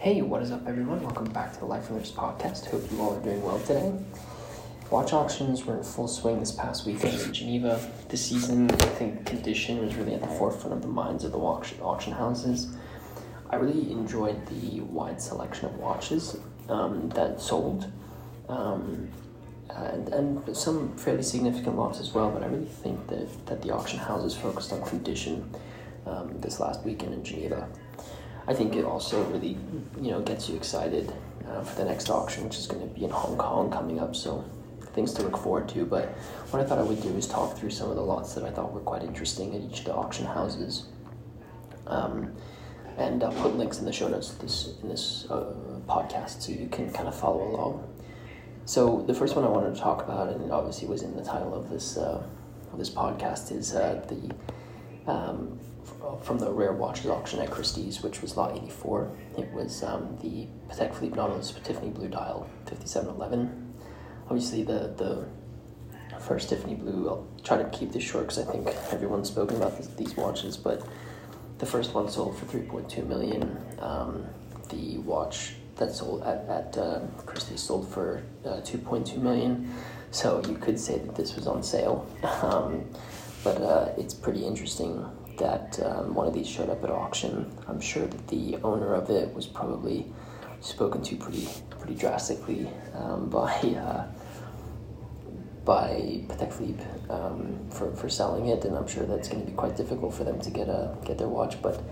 Hey, what is up, everyone? Welcome back to the Life on the Wrist podcast. Hope you all are doing well today. Watch auctions were in full swing this past weekend in Geneva. This season, I think condition was really at the forefront of the minds of the auction, auction houses. I really enjoyed the wide selection of watches um, that sold, um, and, and some fairly significant lots as well. But I really think that, that the auction houses focused on condition um, this last weekend in Geneva. I think it also really, you know, gets you excited uh, for the next auction, which is going to be in Hong Kong coming up. So things to look forward to. But what I thought I would do is talk through some of the lots that I thought were quite interesting at each of the auction houses. Um, and I'll put links in the show notes this in this uh, podcast so you can kind of follow along. So the first one I wanted to talk about, and obviously was in the title of this uh, of this podcast, is uh, the um, from the rare watches auction at Christie's, which was lot 84. It was um, the Patek Philippe Nautilus Tiffany Blue Dial 5711. Obviously, the, the first Tiffany Blue, I'll try to keep this short because I think everyone's spoken about this, these watches, but the first one sold for 3.2 million. Um, the watch that sold at, at uh, Christie's sold for uh, 2.2 million. So you could say that this was on sale. Um, but uh, it's pretty interesting that um, one of these showed up at auction. I'm sure that the owner of it was probably spoken to pretty pretty drastically um, by uh, by Patek Philippe um, for, for selling it, and I'm sure that's going to be quite difficult for them to get a get their watch, but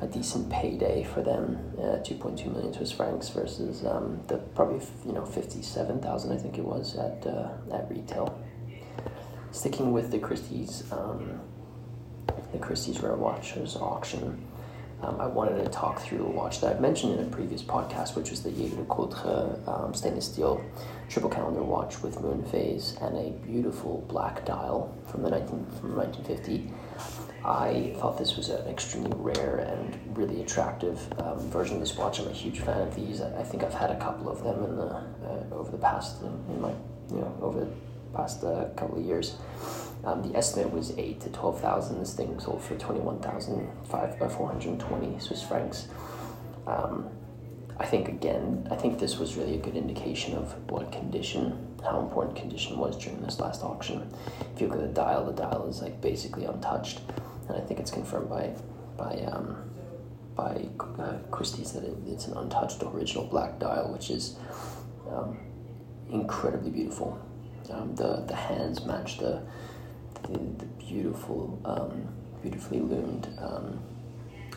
a decent payday for them, uh, 2.2 million Swiss francs versus um, the probably you know 57,000 I think it was at uh, at retail. Sticking with the Christie's um, the Christie's Rare Watches auction, um, I wanted to talk through a watch that I've mentioned in a previous podcast, which was the Jaeger-LeCoultre um, stainless steel triple calendar watch with moon phase and a beautiful black dial from the 19, from 1950. I thought this was an extremely rare and really attractive um, version of this watch. I'm a huge fan of these. I, think I've had a couple of them in the uh, over the past in my you know over the past uh, couple of years. Um, the estimate was eight to twelve thousand. This thing sold for twenty one thousand five by four hundred twenty Swiss francs. Um, I think again, I think this was really a good indication of what condition, how important condition was during this last auction. If you look at the dial, the dial is like basically untouched, and I think it's confirmed by by um, by uh, Christie's that it, it's an untouched original black dial, which is um, incredibly beautiful. Um, the the hands match the the, the beautiful, um, beautifully loomed um,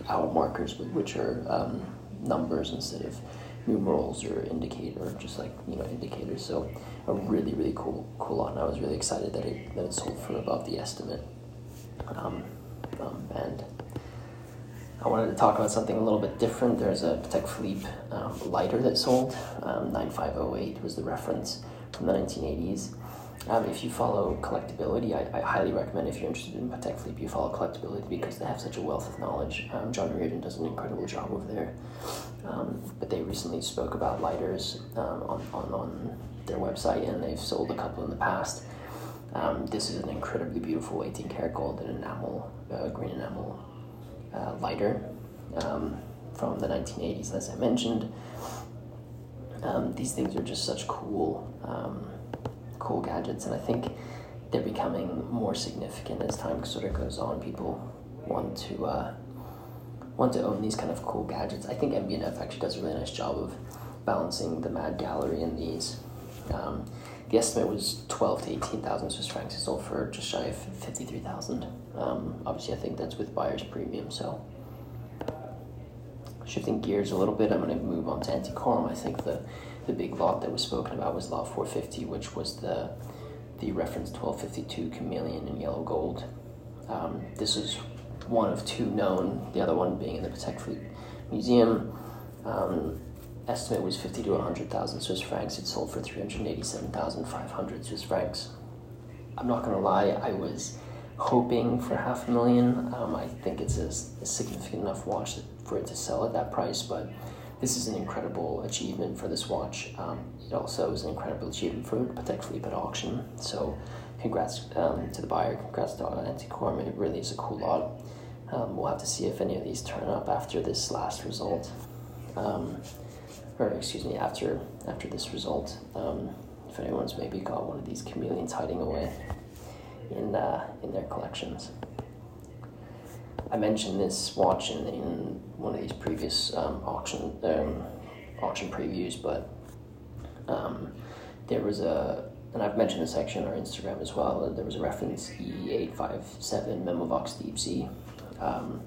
hour markers, which are um, numbers instead of numerals or indicator, just like you know indicators. So a really really cool cool lot, and I was really excited that it that it sold for above the estimate. Um, um, and I wanted to talk about something a little bit different. There's a Patek Philippe um, lighter that sold. 9508 was the reference from the 1980s. Um, if you follow collectability, I, I, highly recommend if you're interested in Patek Philippe, you follow collectability because they have such a wealth of knowledge. Um, John Reardon does an incredible job over there. Um, but they recently spoke about lighters um, on, on, on their website and they've sold a couple in the past. Um, this is an incredibly beautiful 18 karat gold and enamel, uh, green enamel uh, lighter um, from the 1980s, as I mentioned. these things are just such cool cool gadgets, and I think they're becoming more significant as time sort of goes on. People want to uh, want to own these kind of cool gadgets. I think MB&F actually does a really nice job of balancing the Mad Gallery in these. Um, the estimate was 12 to 18,000 Swiss francs. It sold for just shy of 53,000. Um, obviously, I think that's with buyer's premium. So, shifting gears a little bit, I'm going to move on to Antiquorum. I think the the big lot that was spoken about was lot 450, which was the the reference 1252 chameleon in yellow gold. Um, this is one of two known, the other one being in the Patek Philippe Museum. Um, estimate was 50 to 100,000 Swiss francs. It sold for 387,500 Swiss francs. I'm not going to lie, I was hoping for half a million. Um, I think it's a, a significant enough watch for it to sell at that price, but this is an incredible achievement for this watch. Um, it also is an incredible achievement for Patek Philippe at auction. So, congrats um, to the buyer, congrats to Antiquorum. It really is a cool lot. Um, we'll have to see if any of these turn up after this last result. um, or excuse me, after after this result. Um, if anyone's maybe got one of these chameleons hiding away in uh, in their collections. I mentioned this watch in, in one of these previous um, auction um, auction previews, but um, there was a, and I've mentioned this section on our Instagram as well. There was a reference E857 Memovox Deep Sea, um,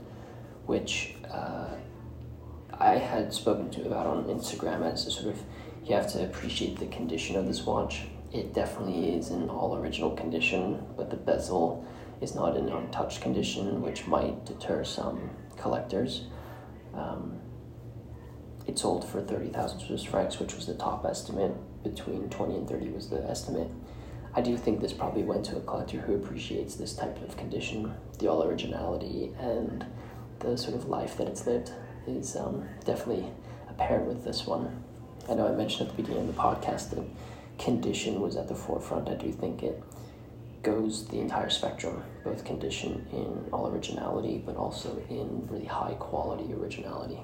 which uh, I had spoken to about on Instagram as a sort of you have to appreciate the condition of this watch. It definitely is in all original condition, but the bezel is not in untouched condition, which might deter some collectors. Um, it sold for 30,000 Swiss francs, which was the top estimate. Between 20 and 30 was the estimate. I do think this probably went to a collector who appreciates this type of condition. The all originality and the sort of life that it's lived is um, definitely apparent with this one. I know I mentioned at the beginning of the podcast that condition was at the forefront. I do think it goes the entire spectrum, both condition in all originality, but also in really high quality originality.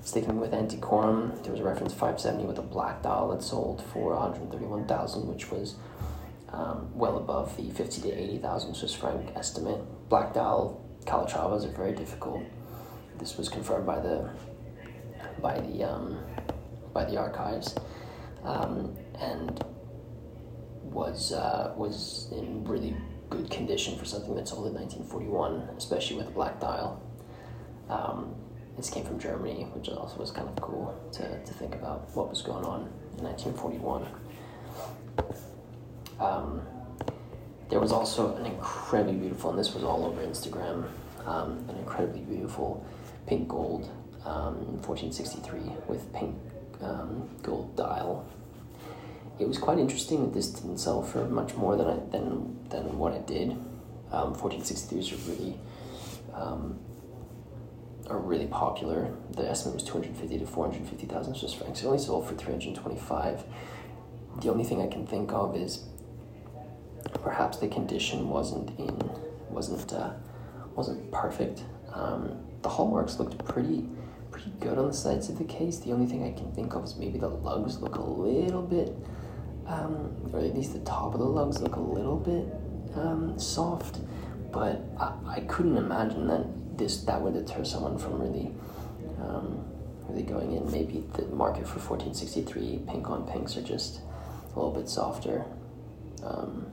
Sticking with Antiquorum, there was a reference 570 with a black dial that sold for 131,000, which was um, well above the 50 to 80,000 Swiss franc estimate. Black dial Calatravas are very difficult. This was confirmed by the by the um, by the archives, um, and was uh, was in really good condition for something that sold in 1941, especially with a black dial. Um, this came from Germany, which also was kind of cool to, to think about what was going on in 1941. Um, there was also an incredibly beautiful, and this was all over Instagram, um, an incredibly beautiful pink gold um, 1463 with pink um, gold dial. It was quite interesting that this didn't sell for much more than I, than than what it did. Um, 1463s are really um, are really popular. The estimate was 250 to 450,000 Swiss francs. It only sold for 325. The only thing I can think of is perhaps the condition wasn't in wasn't uh, wasn't perfect. Um, the hallmarks looked pretty pretty good on the sides of the case. The only thing I can think of is maybe the lugs look a little bit, um, or at least the top of the lugs look a little bit um, soft. But I, I couldn't imagine that this that would deter someone from really, um, really going in. Maybe the market for 1463 pink on pinks are just a little bit softer. Um,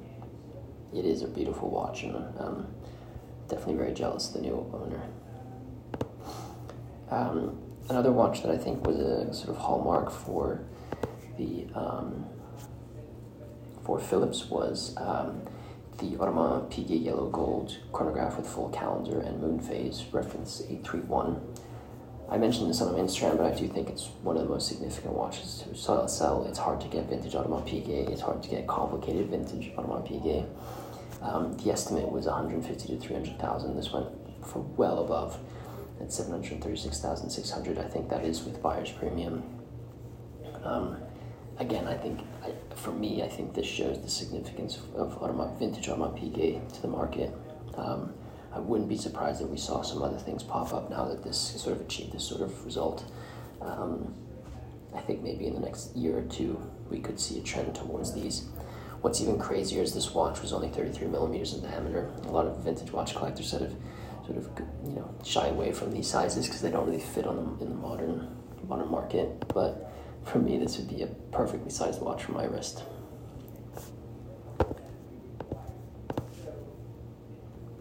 it is a beautiful watch, and um, definitely very jealous of the new owner. Um, another watch that I think was a sort of hallmark for the for Phillips was um, the Audemars Piguet Yellow Gold chronograph with full calendar and moon phase, reference 831. I mentioned this on Instagram, but I do think it's one of the most significant watches to sell. It's hard to get vintage Audemars Piguet. It's hard to get complicated vintage Audemars Piguet. Um, the estimate was 150 to 300,000. This went for well above at 736,600. I think that is with buyer's premium. Um, again, I think for me, I think this shows the significance of Audemars, vintage Audemars Piguet to the market. Um, I wouldn't be surprised that we saw some other things pop up now that this sort of achieved this sort of result. Um, I think maybe in the next year or two we could see a trend towards these. What's even crazier is this watch was only 33 millimeters in diameter. A lot of vintage watch collectors sort of sort of you know shy away from these sizes because they don't really fit on the, in the modern modern market. But for me, this would be a perfectly sized watch for my wrist.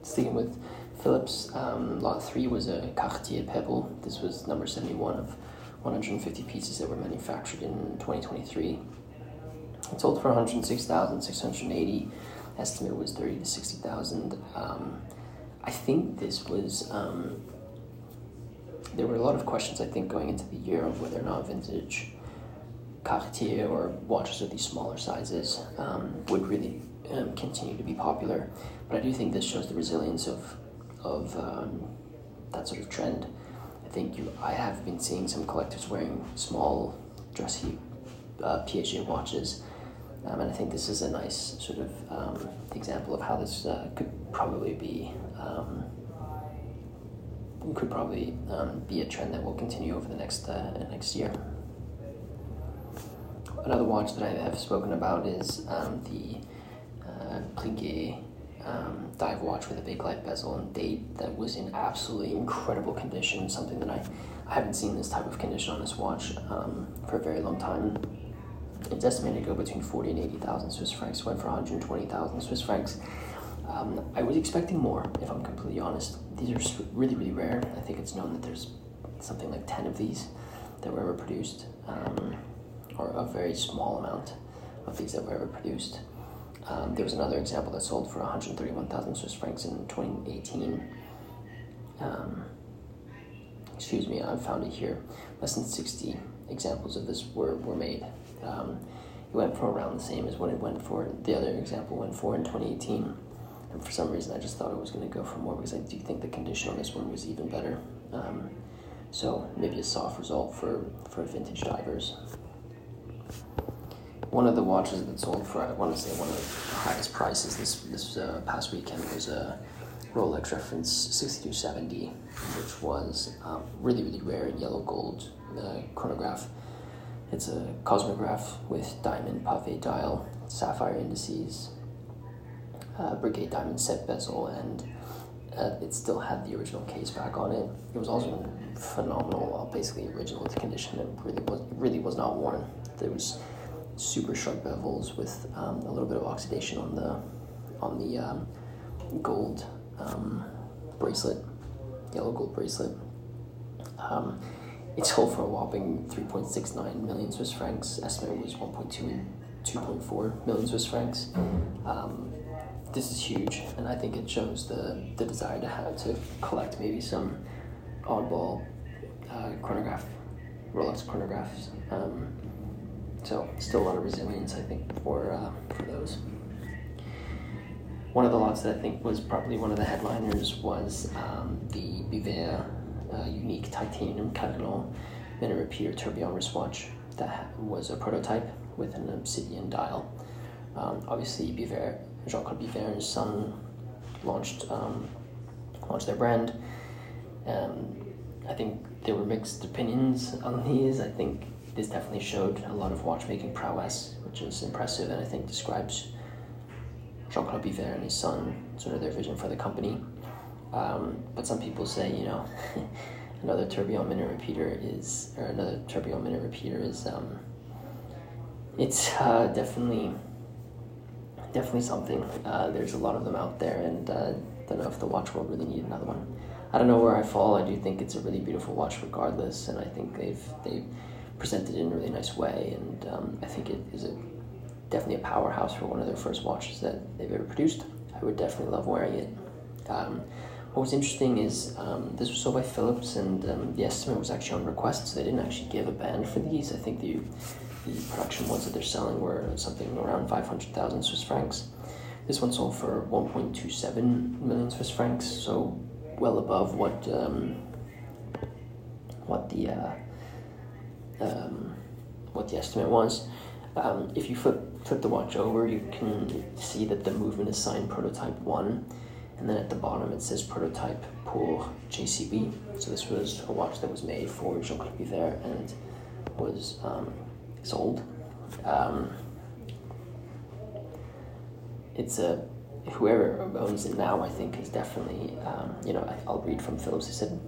Sticking with Phillips, um, lot three was a Cartier Pebble. This was number 71 of 150 pieces that were manufactured in 2023. It sold for 106,680. Estimate was 30 to 60,000. Um, I think this was. Um, there were a lot of questions, I think, going into the year of whether or not vintage Cartier or watches of these smaller sizes um, would really um, continue to be popular. But I do think this shows the resilience of of um, that sort of trend. I think you, I have been seeing some collectors wearing small, dressy uh, Piaget watches, um, and I think this is a nice sort of um, example of how this uh, could probably be um, could probably um, be a trend that will continue over the next uh, next year. Another watch that I have spoken about is um, the uh, um, dive watch with a Bakelite bezel and date that was in absolutely incredible condition. Something that I, I haven't seen this type of condition on this watch um, for a very long time. It's estimated to go between 40 and 80,000 Swiss francs, went for 120,000 Swiss francs. Um, I was expecting more, if I'm completely honest. These are really, really rare. I think it's known that there's something like 10 of these that were ever produced, um, or a very small amount of these that were ever produced. Um, there was another example that sold for 131,000 Swiss francs in 2018. Um, excuse me, I found it here. Less than 60 examples of this were, were made. Um, it went for around the same as what it went for, the other example went for in 2018. And for some reason, I just thought it was going to go for more because I do think the condition on this one was even better. Um, so maybe a soft result for, for vintage divers one of the watches that sold for I want to say one of the highest prices this this uh, past weekend was a Rolex Reference 6270, which was um, really really rare in yellow gold uh, chronograph. It's a cosmograph with diamond pave dial, sapphire indices, uh, Breguet diamond set bezel, and uh, it still had the original case back on it. It was also phenomenal, basically original condition. It really was really was not worn. There was super sharp bevels with um, a little bit of oxidation on the on the um, gold um, bracelet, yellow gold bracelet. Um, it sold for a whopping 3.69 million Swiss francs. Estimate was 1.2 and 2.4 million Swiss francs. Um, this is huge, and I think it shows the, the desire to have to collect maybe some oddball uh, chronograph, Rolex chronographs. Um, so still a lot of resilience, I think, for uh, for those. One of the lots that I think was probably one of the headliners was um, the Biver uh, unique titanium Carillon minute repeater tourbillon wristwatch that was a prototype with an obsidian dial. Um, obviously, Biver, Jean-Claude Biver and his son launched um, launched their brand. Um, I think there were mixed opinions on these. I think definitely showed a lot of watchmaking prowess, which is impressive and I think describes Jean-Claude Biver and his son, sort of their vision for the company. Um, but some people say, you know, another tourbillon minute repeater is, or another tourbillon minute repeater is, um, it's uh, definitely, definitely something. Uh, there's a lot of them out there, and uh, don't know if the watch world really need another one. I don't know where I fall. I do think it's a really beautiful watch, regardless, and I think they've they've presented in a really nice way, and um, I think it is a definitely a powerhouse for one of their first watches that they've ever produced. I would definitely love wearing it. Um, what was interesting is um, this was sold by Phillips, and um, the estimate was actually on request, so they didn't actually give a band for these. I think the the production ones that they're selling were something around 500,000 Swiss francs. This one sold for 1.27 million Swiss francs, so well above what um, what the uh, um, what the estimate was. Um, if you flip, flip the watch over, you can see that the movement is signed prototype 1, and then at the bottom it says prototype pour JCB. So this was a watch that was made for Jean-Claude Biver and was um, sold. Um, it's a whoever owns it now, I think, is definitely, um, you know, I'll read from Phillips. He said,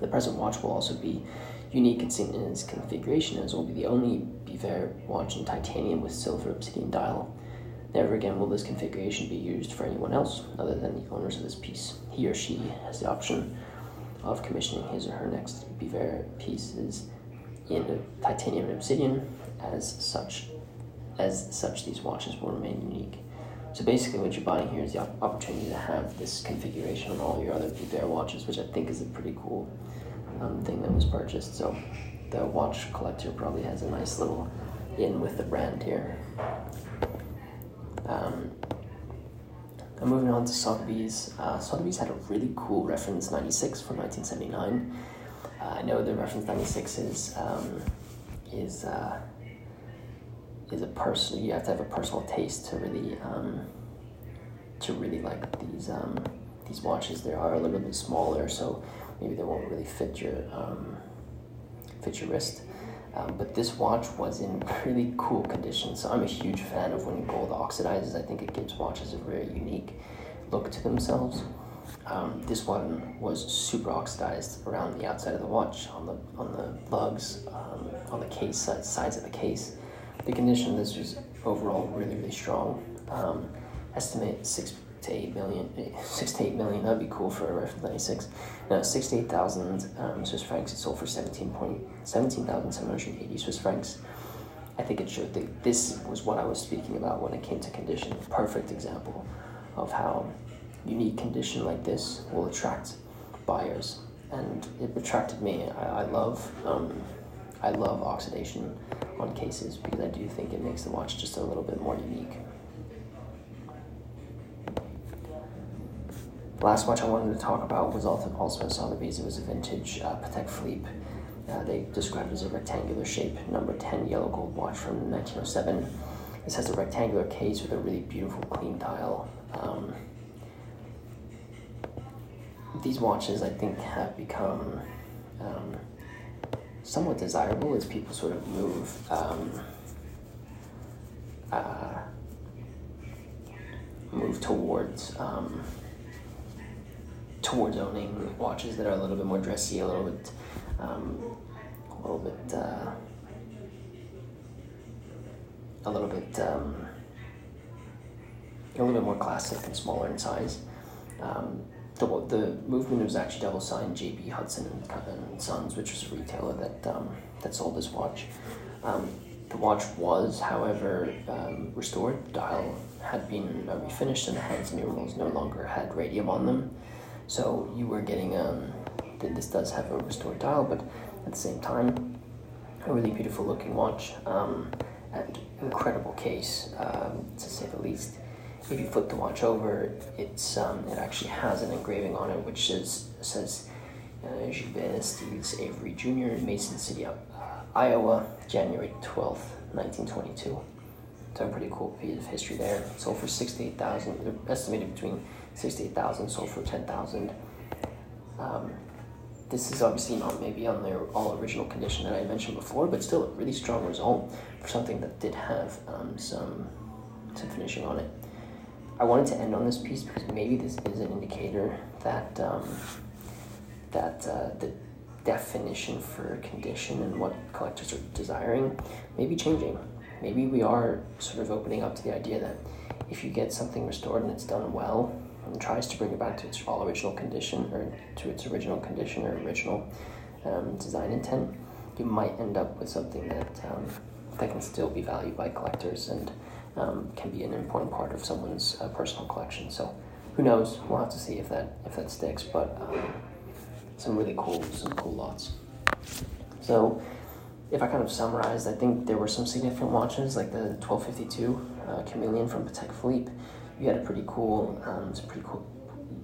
the present watch will also be unique in its configuration as will be the only Biver watch in titanium with silver obsidian dial. Never again will this configuration be used for anyone else other than the owners of this piece. He or she has the option of commissioning his or her next Biver pieces in titanium and obsidian. As such, as such, these watches will remain unique. So basically, what you're buying here is the opportunity to have this configuration on all your other Biver watches, which I think is a pretty cool um, thing that was purchased. So the watch collector probably has a nice little in with the brand here. Um, moving on to Sotheby's. Uh, Sotheby's had a really cool reference 96 from 1979. Uh, I know the reference 96 is um, is uh, is a person. You have to have a personal taste to really um, to really like these um, these watches. They are a little bit smaller, so maybe they won't really fit your um, fit your wrist. Um, but this watch was in really cool condition, so I'm a huge fan of when gold oxidizes. I think it gives watches a very unique look to themselves. Um, this one was super oxidized around the outside of the watch, on the on the lugs, um, on the case sides of the case. The condition of this was overall really really strong. Um, estimate six to eight million, six to eight million. That'd be cool for a reference ninety six. No, six to eight thousand um, Swiss francs. It sold for seventeen point seventeen thousand seven hundred eighty Swiss francs. I think it showed that this was what I was speaking about when it came to condition. Perfect example of how unique condition like this will attract buyers, and it attracted me. I, I love. Um, I love oxidation on cases because I do think it makes the watch just a little bit more unique. Last watch I wanted to talk about was also, Sotheby's. It was a vintage uh, Patek Philippe. Uh, they described it as a rectangular shape, number 10 yellow gold watch from 1907. This has a rectangular case with a really beautiful clean dial. Um, these watches, I think, have become um, somewhat desirable as people sort of move um, uh, move towards um, towards owning watches that are a little bit more dressy, a little bit, um, a little bit, uh, a little bit, um, a little bit more classic and smaller in size. Um, the, the movement was actually double signed JB Hudson and, and Sons, which was a retailer that um, that sold this watch. Um, the watch was, however, um, restored. The dial had been uh, refinished, and the hands numerals no longer had radium on them. So you were getting, um, this does have a restored dial, but at the same time, a really beautiful looking watch um, and incredible case, um, to say the least. If you flip the watch over, it's um, it actually has an engraving on it which says says uh, Gilbert Steeves Avery Jr. Mason City, uh, Iowa, January twelfth, nineteen twenty two. So a pretty cool piece of history there. Sold for sixty-eight thousand, estimated between 68,000 sold for 10,000. Um, this is obviously not maybe on their all original condition that I mentioned before, but still a really strong result for something that did have um, some some finishing on it. I wanted to end on this piece because maybe this is an indicator that um, that uh, the definition for condition and what collectors are desiring may be changing. Maybe we are sort of opening up to the idea that if you get something restored and it's done well, and tries to bring it back to its all original condition or to its original condition or original um, design intent, you might end up with something that um, that can still be valued by collectors and um, can be an important part of someone's uh, personal collection. So, who knows? We'll have to see if that if that sticks. But um, some really cool some cool lots. So, if I kind of summarized, I think there were some significant watches like the 1252 uh, Chameleon from Patek Philippe you had a pretty cool, um, some pretty cool,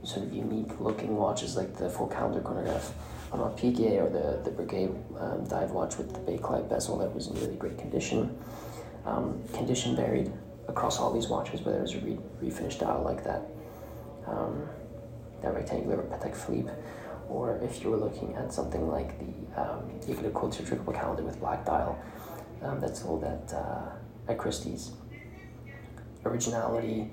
sort of unique looking watches like the full calendar chronograph Audemars Piguet or the, the Breguet um, dive watch with the bakelite bezel that was in really great condition. Um, condition varied across all these watches, whether it was a re- refinished dial like that, um, that rectangular Patek Philippe, or if you were looking at something like the um, Jaeger-LeCoultre triple calendar with black dial um, that's sold at, uh, at Christie's. Originality,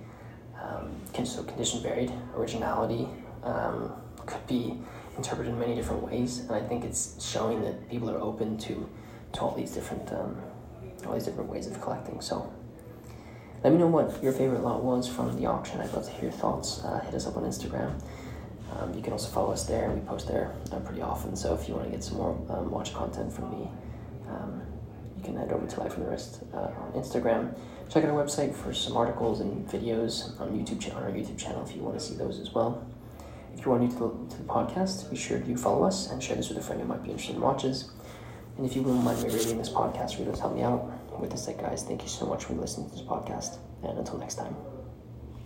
um, so condition varied originality um, could be interpreted in many different ways, and I think it's showing that people are open to to all these different um, all these different ways of collecting. So. Let me know what your favorite lot was from the auction. I'd love to hear your thoughts. Uh, hit us up on Instagram. Um, you can also follow us there. We post there uh, pretty often. So if you want to get some more um, watch content from me, um, can head over to Life on the Wrist uh, on Instagram check out our website for some articles and videos on YouTube channel, our YouTube channel if you want to see those as well. If you are new to the, to the podcast, be sure to follow us and share this with a friend who might be interested in watches. And if you wouldn't mind me rating this podcast, really help me out. With this, guys, thank you so much for listening to this podcast, and until next time.